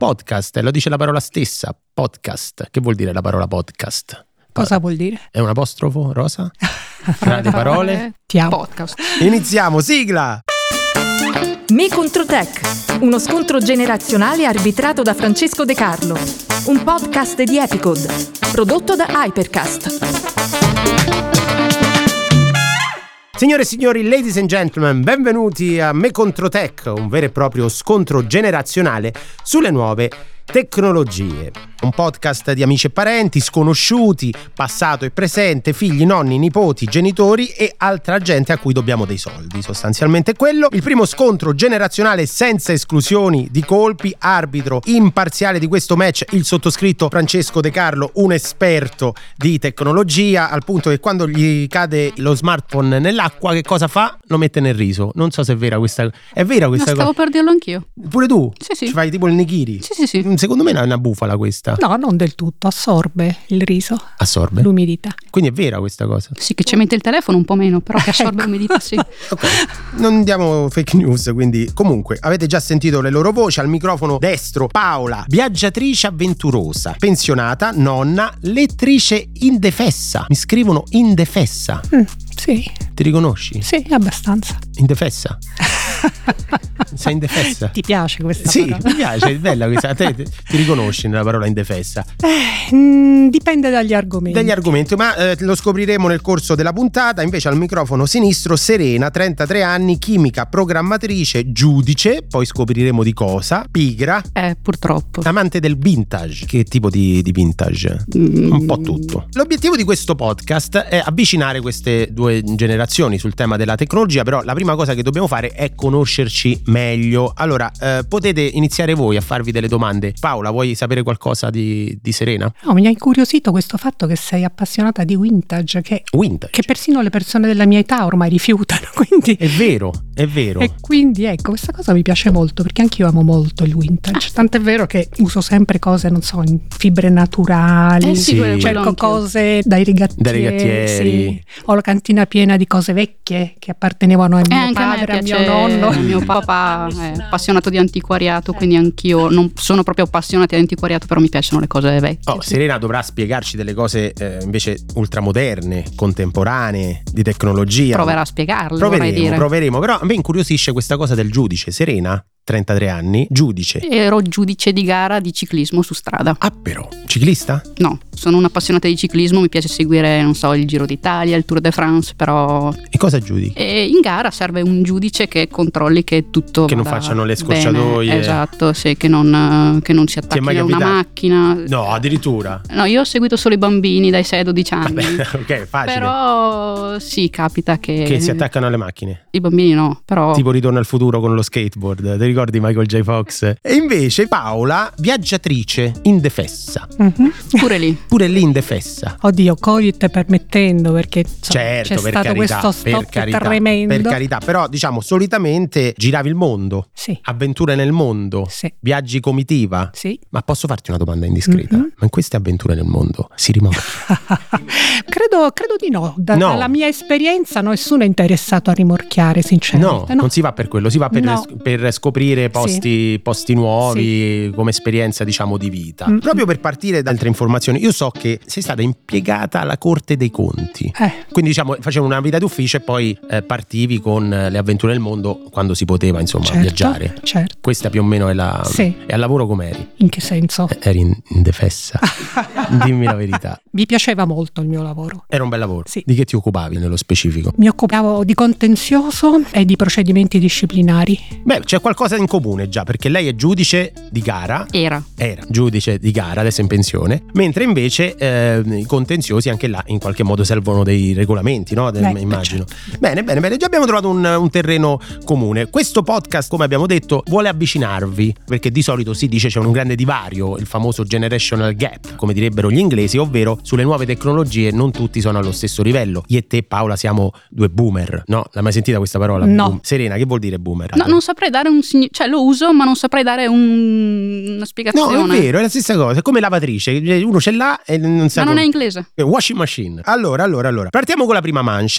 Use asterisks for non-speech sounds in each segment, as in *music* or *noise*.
podcast, lo dice la parola stessa, podcast. Che vuol dire la parola podcast? Cosa vuol dire? È un apostrofo, Rosa? *laughs* Fra le parole? Ti amo. Podcast. Iniziamo, sigla! Me contro Tech, uno scontro generazionale arbitrato da Francesco De Carlo. Un podcast di Epicode, prodotto da Hypercast. Signore e signori, ladies and gentlemen, benvenuti a Me contro Tech, un vero e proprio scontro generazionale sulle nuove tecnologie. Un podcast di amici e parenti, sconosciuti, passato e presente, figli, nonni, nipoti, genitori e altra gente a cui dobbiamo dei soldi. Sostanzialmente quello. Il primo scontro generazionale senza esclusioni di colpi, arbitro imparziale di questo match, il sottoscritto Francesco De Carlo, un esperto di tecnologia, al punto che quando gli cade lo smartphone nell'acqua, che cosa fa? Lo mette nel riso. Non so se è vera questa È vera questa Ma stavo cosa? per dirlo anch'io. Pure tu? Sì, sì. Ci fai tipo il nigiri? Sì, sì, sì. Secondo me è una bufala questa. No, non del tutto, assorbe il riso, Assorbe. l'umidità. Quindi è vera questa cosa. Sì, che ci mette il telefono un po' meno, però che assorbe Ecco. l'umidità, sì. *laughs* Ok, non diamo fake news, quindi comunque avete già sentito le loro voci al microfono destro Paola, viaggiatrice avventurosa, pensionata, nonna, lettrice indefessa. Mi scrivono indefessa. Mm, sì, Ti riconosci? sì, abbastanza. Indefessa? *laughs* Sei indefessa? Ti piace questa Sì, parola? mi piace, è bella questa. A te ti riconosci nella parola indefessa? Eh, mm, dipende dagli argomenti. degli argomenti, ma eh, lo scopriremo nel corso della puntata. Invece al microfono sinistro Serena, 33 anni, chimica, programmatrice, giudice, poi scopriremo di cosa, pigra, Eh, purtroppo. amante del vintage. Che tipo di, di vintage? Mm, Un po' tutto. L'obiettivo di questo podcast è avvicinare queste due generazioni sul tema della tecnologia, però la prima cosa che dobbiamo fare è conoscerci meglio. Allora, eh, potete iniziare voi a farvi delle domande. Paola, vuoi sapere qualcosa di, di Serena? No, mi ha incuriosito questo fatto che sei appassionata di vintage, che, Vintage. che persino le persone della mia età ormai rifiutano. *laughs* Quindi, È vero, è vero. e quindi ecco, questa cosa mi piace molto perché anche io amo molto il vintage. Tant'è vero che uso sempre cose, non so, in fibre naturali. Eh sì, Sì. Cerco anch'io. cose dai rigattieri. Dai rigattieri. sì. Ho la cantina piena di cose vecchie che appartenevano a Eh, mio a me padre, a mio piace, nonno. mio papà è appassionato di antiquariato, quindi anch'io non sono proprio appassionata di antiquariato, però mi piacciono le cose vecchie. Oh, sì. Serena dovrà spiegarci delle cose eh, invece ultramoderne, contemporanee, di tecnologia. Proverà a spiegarle, Proveremo, dire. proveremo. Però a me incuriosisce questa cosa del giudice. Serena, 33 anni, giudice. Ero giudice di gara di ciclismo su strada. Ah, però, ciclista? No, sono un'appassionata di ciclismo, mi piace seguire, non so, il Giro d'Italia, il Tour de France, però E cosa giudichi? E in gara serve un giudice che controlli che tutto Che non facciano le bene. scorciatoie. Esatto, sì, che non, che non si attacchi a una macchina. No, addirittura. No, io ho seguito solo i bambini dai 6 ai 12 anni. Vabbè, *laughs* ok, facile. Però sì, capita che, Che si attaccano alle macchine. I bambini no, però Tipo Ritorno al futuro con lo skateboard. Ricordi Michael J. Fox? E invece Paola, viaggiatrice indefessa. Mhm. pure lì. Pure lì indefessa. Oddio, Covid permettendo, perché insomma, Certo, c'è per stato carità, questo per stop carità, tremendo. per carità, però diciamo solitamente giravi il mondo, Sì, avventure nel mondo, sì, viaggi comitiva. sì. Ma posso farti una domanda indiscreta? Mhm. Ma in queste avventure nel mondo si rimorchia? *laughs* credo, credo di no. Da- No. Dalla mia esperienza nessuno è interessato a rimorchiare, No, sinceramente. non si va per quello, si va per, No. per scoprire posti, posti nuovi come esperienza diciamo di vita. Mm. Proprio per partire da altre informazioni, io so che sei stata impiegata alla Corte dei Conti. Eh, Quindi diciamo facevi una vita d'ufficio e poi eh, partivi con eh, le avventure nel mondo quando si poteva insomma certo, viaggiare. certo. Questa più o meno è la... Sì. E al lavoro com'eri? In che senso? Eh, Eri in- indefessa. *laughs* Dimmi la verità. Mi piaceva molto il mio lavoro. Era un bel lavoro. Sì. Di che ti occupavi nello specifico? Mi occupavo di contenzioso e di procedimenti disciplinari. Beh, c'è qualcosa in comune già, perché lei è giudice di gara. Era. Era giudice di gara, adesso è in pensione, mentre invece eh, i contenziosi anche là in qualche modo servono dei regolamenti, no? De- Beh, immagino. Bene, bene, bene, già abbiamo trovato un, un terreno comune. Questo podcast, come abbiamo detto, vuole avvicinarvi, perché di solito si dice c'è un grande divario, il famoso generational gap, come direbbero gli inglesi, ovvero sulle nuove tecnologie non tutti sono allo stesso livello. Io e te Paola siamo due boomer, no? L'hai mai sentita questa parola? No. Boom. Serena, che vuol dire boomer? No, non saprei dare un significato, cioè lo uso, ma non saprei dare un- una No, spiegazione. è vero, è la stessa cosa, è come lavatrice, uno ce l'ha e non sa Ma non è come- inglese. Washing machine. Allora, allora, allora. Partiamo con la prima manche.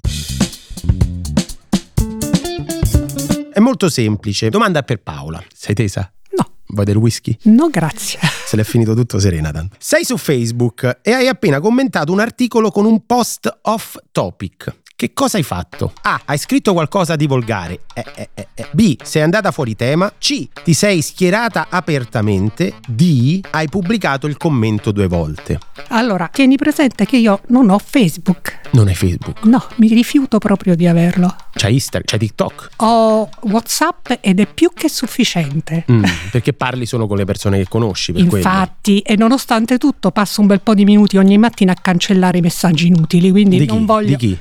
È molto semplice. Domanda per Paola. Sei tesa? No. Vuoi del whisky? No, grazie. *laughs* Se l'è finito tutto serena tanto. Sei su Facebook e hai appena commentato un articolo con un post off topic. Che cosa hai fatto? A. Hai scritto qualcosa di volgare. Eh, eh, eh, eh. B. Sei andata fuori tema. C. Ti sei schierata apertamente. D. Hai pubblicato il commento due volte. Allora, tieni presente che io non ho Facebook. Non hai Facebook. No, mi rifiuto proprio di averlo. C'hai Instagram, c'hai TikTok. Ho WhatsApp ed è più che sufficiente. Mm, perché parli solo con le persone che conosci. Per quello. Infatti, e nonostante tutto, passo un bel po' di minuti ogni mattina a cancellare i messaggi inutili. Quindi Di chi? non voglio. Di chi?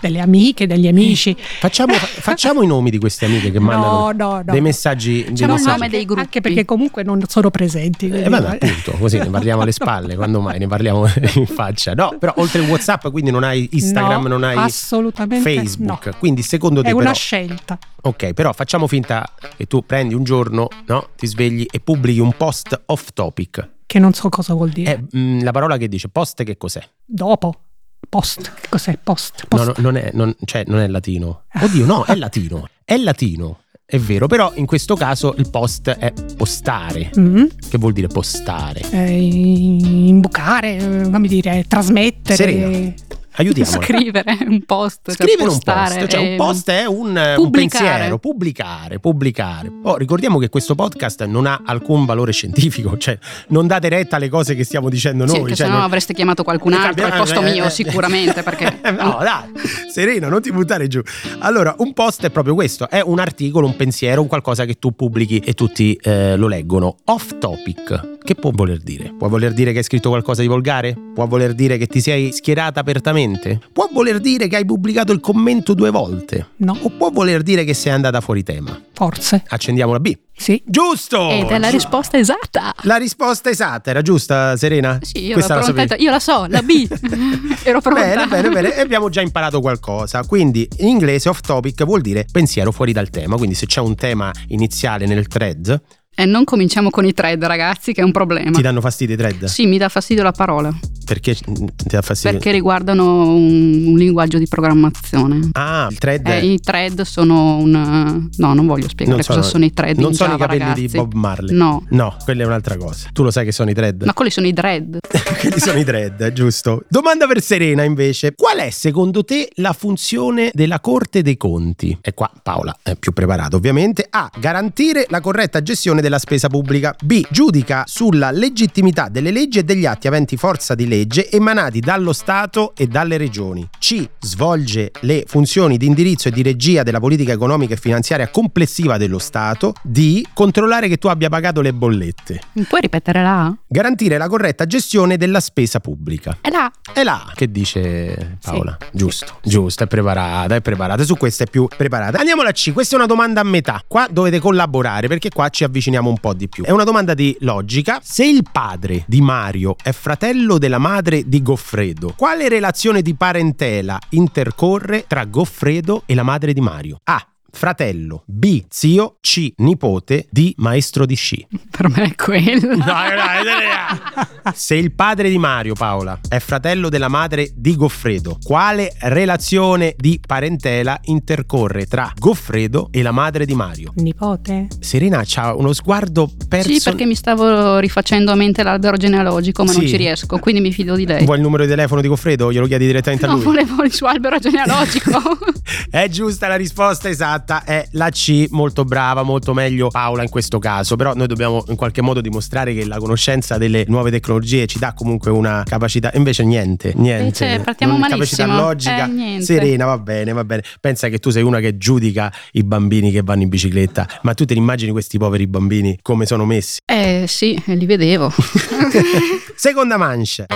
Delle amiche, degli amici. Facciamo, *laughs* facciamo i nomi di queste amiche che mandano No, no, no. dei messaggi. dei Facciamo il messaggi. nome dei gruppi. Anche perché comunque non sono presenti. Eh, vabbè, appunto, così ne parliamo alle spalle, quando mai ne parliamo *laughs* in faccia. No, però oltre il WhatsApp, quindi non hai Instagram, No, non hai assolutamente Facebook. no. Quindi secondo te È una però, scelta. Ok, però facciamo finta che tu prendi un giorno, no? Ti svegli e pubblichi un post off topic. Che non so cosa vuol dire. È mm, la parola che dice post che cos'è? Dopo. Post. Che cos'è post? No, Post. no, non è, non- cioè, non è latino. Oddio, no, è latino. È latino. È vero, però in questo caso il post è postare. Mm. Che vuol dire postare? Eh, imbucare, eh, come dire, trasmettere. Serena. Aiutiamola. Scrivere un post, cioè Scrivere un postare, post, cioè un eh, post è un, un pensiero, pubblicare, pubblicare. Oh, ricordiamo che questo podcast non ha alcun valore scientifico, cioè non date retta alle cose che stiamo dicendo Sì, noi. che cioè, se no non- avreste chiamato qualcun altro al posto Eh, mio, eh, sicuramente, perché *laughs* no, *laughs* dai, sereno, non ti buttare giù. Allora, un post è proprio questo: è un articolo, un pensiero, un qualcosa che tu pubblichi e tutti eh, lo leggono. Off topic. Che può voler dire? Può voler dire che hai scritto qualcosa di volgare? Può voler dire che ti sei schierata apertamente? Può voler dire che hai pubblicato il commento due volte? No, O può voler dire che sei andata fuori tema? forse. Accendiamo la B. Sì. Giusto! Ed è la risposta esatta. La risposta esatta era giusta, Serena? Sì, io Questa la sapevi? io la so, la B. *laughs* Ero pronta. Bene, bene, bene. E abbiamo già imparato qualcosa. Quindi in inglese off topic vuol dire pensiero fuori dal tema. Quindi se c'è un tema iniziale nel thread, E non cominciamo con i thread, ragazzi, che è un problema. ti danno fastidio i thread? Sì, mi dà fastidio la parola, Perché ti dà fastidio? perché riguardano un, un linguaggio di programmazione. Ah, il thread. Eh, I thread sono un... No, non voglio spiegare Non cosa sono- sono i thread non sono Java, i capelli ragazzi. di Bob Marley. No, No, quella è un'altra cosa. Tu lo sai che sono i thread? ma quelli sono i dread. *laughs* Quelli sono i thread, giusto? Domanda per Serena invece. Qual è secondo te la funzione della Corte dei Conti? E qua Paola è più preparata ovviamente. A. Garantire la corretta gestione della spesa pubblica. B. Giudica sulla legittimità delle leggi e degli atti aventi forza di legge emanati dallo Stato e dalle regioni. C. Svolge le funzioni di indirizzo e di regia della politica economica e finanziaria complessiva dello Stato. D. Controllare che tu abbia pagato le bollette. Puoi ripetere la A? Garantire la corretta gestione della spesa pubblica. È la È là che dice Paola. Giusto, giusto, è preparata, è preparata. Su questa è più preparata. Andiamo alla C. Questa è una domanda a metà. Qua dovete collaborare perché qua ci avviciniamo un po' di più. È una domanda di logica. Se il padre di Mario è fratello della madre di Goffredo, quale relazione di parentela intercorre tra Goffredo e la madre di Mario? A. Fratello. B. Zio. C. Nipote. D. Maestro di sci. per me è quello. Dai, dai, dai. Se il padre di Mario, Paola, è fratello della madre di Goffredo, quale relazione di parentela intercorre tra Goffredo e la madre di Mario? Nipote? Serena ha uno sguardo perso. Sì, perché mi stavo rifacendo a mente l'albero genealogico, ma non Sì. ci riesco, quindi mi fido di lei. Vuoi il numero di telefono di Goffredo? Glielo chiedi direttamente a No, lui. volevo il suo albero genealogico. *laughs* È giusta la risposta esatta, è la C, molto brava, molto meglio Paola in questo caso, però noi dobbiamo in qualche modo dimostrare che la conoscenza delle nuove tecnologie ci dà comunque una capacità, invece niente, niente. Invece partiamo Non- malissimo. Capacità logica, Eh, serena, va bene, va bene. Pensa che tu sei una che giudica i bambini che vanno in bicicletta, ma tu te li immagini questi poveri bambini come sono messi? eh sì, li vedevo. *laughs* *laughs* Seconda mancia.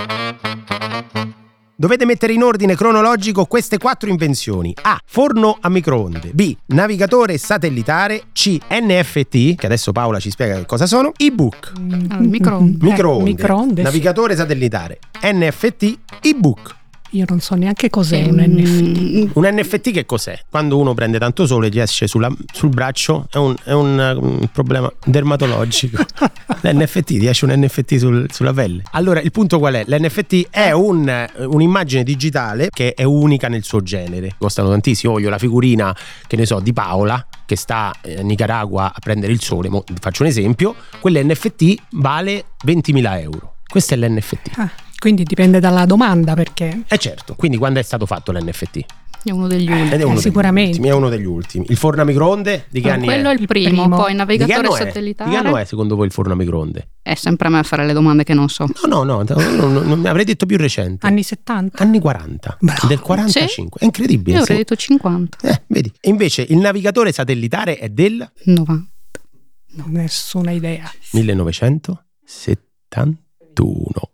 Dovete mettere in ordine cronologico queste quattro invenzioni. A. Forno a microonde. B. Navigatore satellitare. C. NFT, che adesso Paola ci spiega che cosa sono. ebook. Mm, microonde. eh, Microonde. Navigatore satellitare. NFT. ebook. Io non so neanche cos'è Ehm, un NFT. Un NFT che cos'è? Quando uno prende tanto sole e gli esce sulla- sul braccio è un, è un, um, problema dermatologico. *laughs* L'NFT, ti esce un NFT sul- sulla pelle. Allora, il punto qual è? L'NFT è un- un'immagine digitale che è unica nel suo genere. Costano tantissimo. Voglio la figurina, che ne so, di Paola che sta eh, in Nicaragua a prendere il sole. Mo- faccio un esempio. Quell'NFT vale 20.000 euro. Questo è l'NFT. Ah, quindi dipende dalla domanda perché Eh certo, quindi quando è stato fatto l'NFT? È uno degli ultimi. Ed è uno degli sicuramente. ultimi, è uno degli ultimi. Il forno a microonde di che anni Quello è? è il primo, primo. poi Di che navigatore è? satellitare. Di che anno è secondo voi il forno a microonde? È sempre a me a fare le domande che non so. No, no, no, no, no, no, avrei detto più recente. anni 70. Anni 40, Bravo. del 45. È incredibile. Io sì. avrei detto 50. Eh, vedi. E invece il navigatore satellitare è del 90. Nessuna idea. 1971.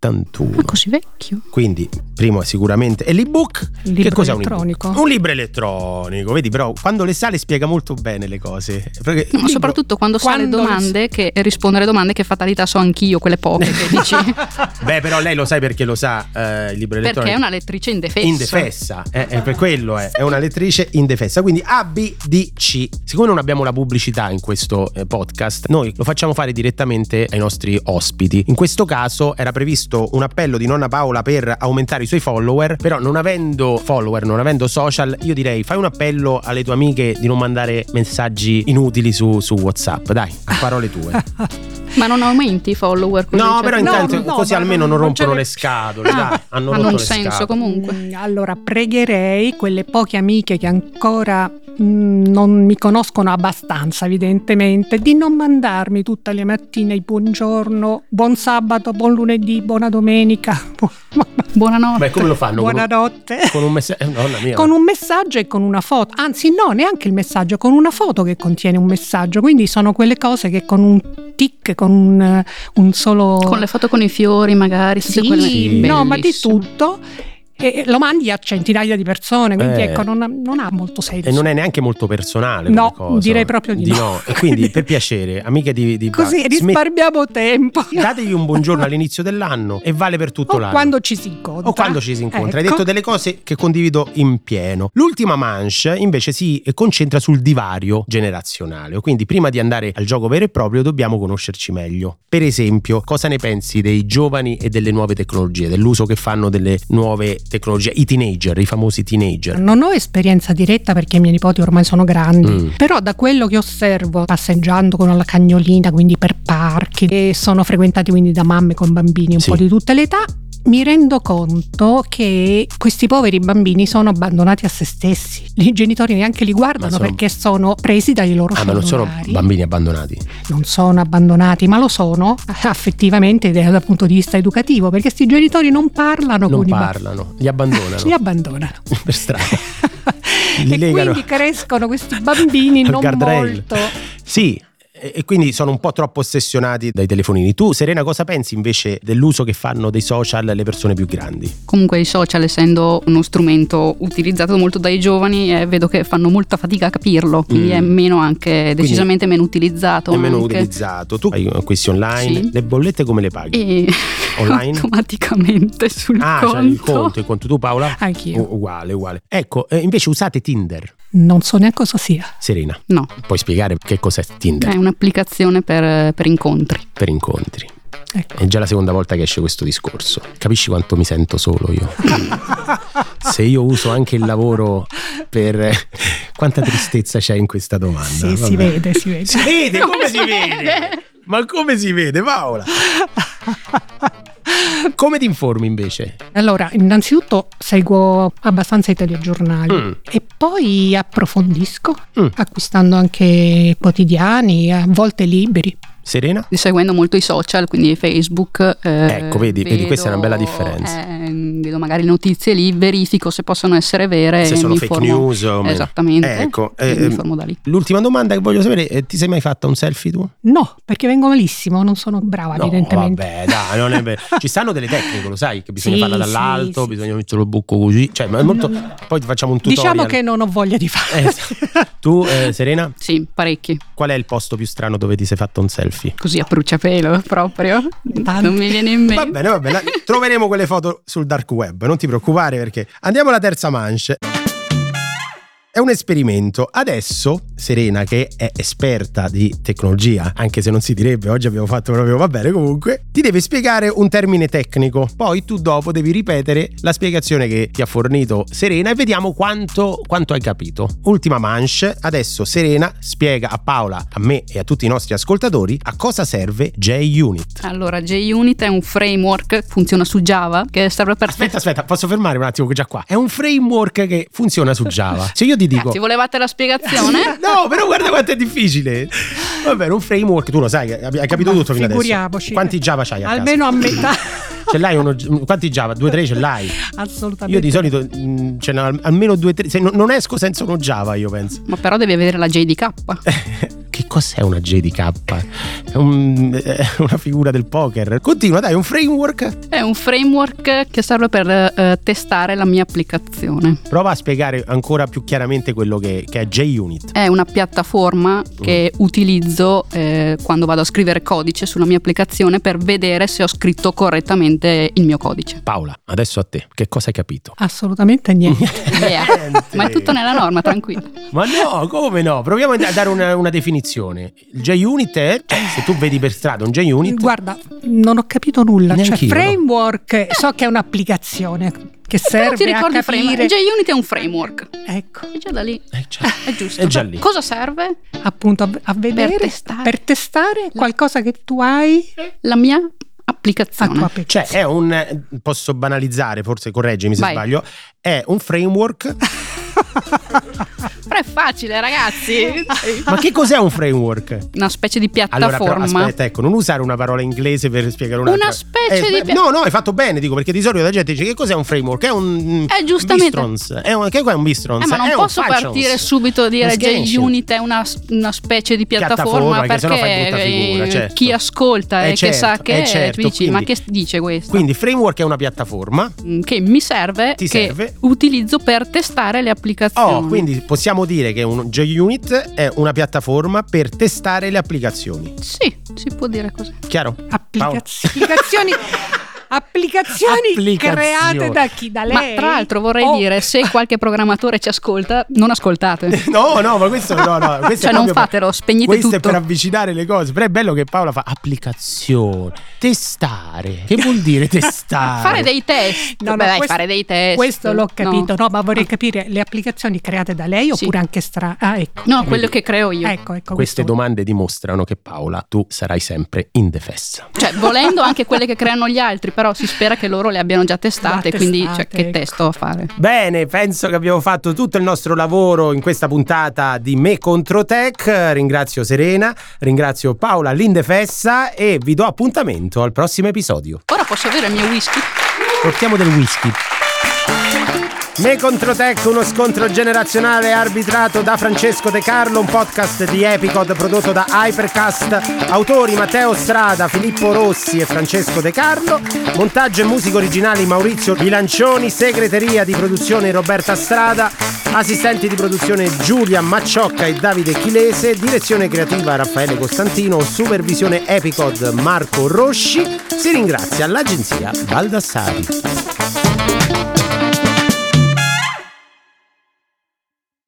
71. Ma così vecchio? Quindi, primo è sicuramente. E l'ebook? Il libro che cos'è elettronico. un? Un libro elettronico, vedi, però quando le sa le spiega molto bene le cose. Perché Ma libro- soprattutto quando, sa le Quando le- domande che rispondere domande che fatalità so anch'io, quelle poche che dici. *laughs* Beh, però lei lo sai perché lo sa eh, il libro elettronico. Perché è una lettrice indefessa. Indefessa, eh, è per quello è, è una lettrice indefessa. Quindi A, B, D, C. Siccome non abbiamo la pubblicità in questo eh, podcast, noi lo facciamo fare direttamente ai nostri ospiti. In questo caso era previsto un appello di nonna Paola per aumentare i suoi follower, però non avendo follower, non avendo social, io direi fai un appello alle tue amiche di non mandare messaggi inutili su, su WhatsApp. Dai, a parole tue. *laughs* Ma non aumenti i follower così? No, cioè- però No, intanto no, così ma almeno non non rompono le scatole, Ah, dai. Hanno hanno rotto un le senso scatole. comunque. Mm, Allora pregherei quelle poche amiche che ancora mm, non mi conoscono abbastanza, evidentemente, di non mandarmi tutte le mattine il buongiorno, buon sabato, buon lunedì, buona domenica, bu- Buonanotte. Beh, come lo fanno? Con un- buonanotte. Con un messaggio, nonna mia. Con un messaggio e con una foto, anzi no, neanche il messaggio, con una foto che contiene un messaggio, quindi sono quelle cose che con un tic, con un, un solo... Con le foto con i fiori magari. Sì, Sì. no, ma di tutto. E lo mandi a centinaia di persone, quindi Eh. ecco, non ha, non ha molto senso. E non è neanche molto personale. No, cosa. direi proprio di no. E quindi, *laughs* per piacere, amiche di, di Così Bach, risparmiamo tempo. smet- dategli un buongiorno *laughs* all'inizio dell'anno e vale per tutto O l'anno. quando ci si incontra. o quando ci si incontra. Hai Ecco. detto delle cose che condivido in pieno. L'ultima manche invece si concentra sul divario generazionale. Quindi prima di andare al gioco vero e proprio dobbiamo conoscerci meglio. Per esempio, cosa ne pensi dei giovani e delle nuove tecnologie, dell'uso che fanno delle nuove tecnologie, i teenager, i famosi teenager? Non ho esperienza diretta perché i miei nipoti ormai sono grandi, Mm. però da quello che osservo passeggiando con la cagnolina, quindi per parchi, e sono frequentati quindi da mamme con bambini un Sì. po' di tutte le età, mi rendo conto che questi poveri bambini sono abbandonati a se stessi. I genitori neanche li guardano sono- perché sono presi dai loro Ah, ma non sono cellulari. bambini abbandonati. non sono abbandonati, ma lo sono *laughs* affettivamente dal punto di vista educativo, perché questi genitori non parlano Non con i bambini. parlano, li abbandonano *laughs* Li abbandonano. *laughs* per strada. Li e legano quindi crescono questi bambini non guardrail. molto. Sì. E quindi sono un po' troppo ossessionati dai telefonini. Tu, Serena, cosa pensi invece dell'uso che fanno dei social le persone più grandi? Comunque i social essendo uno strumento utilizzato molto dai giovani eh, vedo che fanno molta fatica a capirlo, quindi Mm. è meno anche decisamente meno utilizzato. È meno anche. utilizzato. Tu hai acquisti online, Sì. le bollette come le paghi? E *laughs* Online? automaticamente sul ah, conto. c'hai il conto, il conto tu Paola? Anch'io. U- uguale, uguale. Ecco, eh, invece usate Tinder, Non so neanche cosa sia. Serena. No, Puoi spiegare che cos'è Tinder è un'applicazione per, per incontri. per incontri? Ecco. È già la seconda volta che esce questo discorso. Capisci quanto mi sento solo io? *laughs* Se io uso anche il lavoro per... *laughs* Quanta tristezza c'è in questa domanda? Sì, si vede, si vede. *laughs* Si vede? Come si vede? Ma come si vede, Paola? Come ti informi invece? Allora, innanzitutto seguo abbastanza i telegiornali Mm. e poi approfondisco, Mm. acquistando anche quotidiani, a volte libri. Serena? Seguendo molto i social, quindi Facebook. eh, Ecco, vedi- vedi, questa è una bella differenza. eh, vedo magari notizie lì, verifico se possono essere vere. Se sono mi fake informo- news o meno. Esattamente. Ecco, e eh, mi informo da lì. L'ultima domanda che voglio sapere è ti sei mai fatta un selfie tu? No, perché vengo malissimo, non sono brava No, evidentemente. vabbè, dai, non è vero. Ci stanno delle tecniche, lo sai, che bisogna Sì, farla dall'alto, sì, bisogna mettere il bucco così, cioè, ma è molto No, no. poi ti facciamo un tutorial. Diciamo che non ho voglia di fare. Eh, tu eh, Serena, Sì, parecchi. Qual è il posto più strano dove ti sei fatto un selfie? Così a bruciapelo proprio. Tanti. Non mi viene in mente. Va bene, va bene. Troveremo quelle foto sul dark web, non ti preoccupare perché andiamo alla terza manche. È un esperimento. Adesso Serena, che è esperta di tecnologia, anche se non si direbbe, oggi abbiamo fatto proprio va bene comunque, ti deve spiegare un termine tecnico. Poi tu dopo devi ripetere la spiegazione che ti ha fornito Serena e vediamo quanto, quanto hai capito. Ultima manche. Adesso Serena spiega a Paola, a me e a tutti i nostri ascoltatori a cosa serve JUnit. Allora, JUnit è un framework, funziona su Java, che serve per... Aspetta, aspetta, posso fermare un attimo che già qua. È un framework che funziona su Java. *laughs* Se io ti dico Ragazzi, volevate la spiegazione? *laughs* No, però guarda quanto è difficile. Va bene, un framework, tu lo sai, hai capito Ma tutto fino adesso. figuriamoci. Quanti Java c'hai a Almeno a metà. casa? *laughs* Ce l'hai uno quanti Java? Due, tre ce l'hai? Assolutamente. Io di solito mh, ce n'ho al- almeno due, tre. Se no- non esco senza uno Java, io penso. Ma però devi avere la JDK. *laughs* cos'è una JDK? È, un- è una figura del poker. Continua, dai, un framework. È un framework che serve per eh, testare la mia applicazione. Prova a spiegare ancora più chiaramente quello che, che è JUnit. È una piattaforma che utilizzo eh, quando vado a scrivere codice sulla mia applicazione per vedere se ho scritto correttamente il mio codice. Paola, adesso a te, che cosa hai capito? Assolutamente niente. Niente. Ma è tutto nella norma, tranquillo. Ma no, come no? Proviamo a dare una, una definizione. Il JUnit è, cioè, se tu vedi per strada un JUnit, Guarda, non ho capito nulla. Cioè, Neanch'io, no. framework, so che è un'applicazione che Però ti serve a ricordi framework? capire. JUnit è un framework. Ecco, E già da lì eh, cioè, è giusto. È già lì. Cosa serve? appunto a, a vedere testare. per testare qualcosa che tu hai La mia a applicazione. PC. Cioè, è un. Posso banalizzare, forse correggimi se Vai. sbaglio. È un framework. *laughs* *laughs* Però è facile, ragazzi. Ma che cos'è un framework? Una specie di Allora, però, piattaforma. aspetta, ecco, non usare una parola inglese per spiegare una Una specie di pia- No, no, hai fatto bene, dico, perché di solito la gente dice che cos'è un framework? È un. Eh, giustamente. Bistrons. È un, che è un bistrons? Eh, ma non È posso partire subito a dire Un scansion. JUnit è una, una specie di Piattaforma, piattaforma, che sennò fai perché brutta figura, eh, certo. chi ascolta Eh, e certo, che sa che eh, è, certo, dici, quindi- ma che dice questo? Quindi, framework è una piattaforma. Mm, che mi serve, Ti che serve? utilizzo per testare le applicazioni. Oh, quindi possiamo dire che un JUnit è una piattaforma per testare le applicazioni. Sì, si può dire così. Chiaro? Applicaz- applicazioni, *laughs* *laughs* applicazioni, Applicazioni. create da chi? Da Ma lei? tra l'altro vorrei Oh, dire, se qualche programmatore ci ascolta, non ascoltate. *laughs* No, no, ma questo no, no. Questo Cioè, è non proprio per- fatelo, spegnete Questo è tutto. per avvicinare le cose. Però è bello che Paola fa applicazione, testare. Che vuol dire *laughs* testare? Fare dei test. No, no, Beh, dai, questo- fare dei test. Questo l'ho capito, no, ma vorrei Ah. capire le applicazioni create da lei Sì. oppure anche stra... Ah, ecco. No, quello che creo io. Ecco, ecco. Queste questo- domande dimostrano che Paola, tu sarai sempre indefessa. Cioè, volendo anche quelle che creano gli altri, però si spera che loro le abbiano già testate, Già quindi cioè, testate, che ecco. testo a fare? Bene, penso che abbiamo fatto tutto il nostro lavoro in questa puntata di Me contro Tech. Ringrazio Serena, ringrazio Paola l'indefessa e vi do appuntamento al prossimo episodio. Ora posso avere il mio whisky? Portiamo del whisky. Me contro Tech, uno scontro generazionale arbitrato da Francesco De Carlo, un podcast di Epicod prodotto da Hypercast, autori Matteo Strada, Filippo Rossi e Francesco De Carlo, montaggio e musica originali Maurizio Bilancioni, segreteria di produzione Roberta Strada, assistenti di produzione Giulia Macciocca e Davide Chilese, direzione creativa Raffaele Costantino, supervisione Epicod Marco Rosci, si ringrazia l'agenzia Baldassari.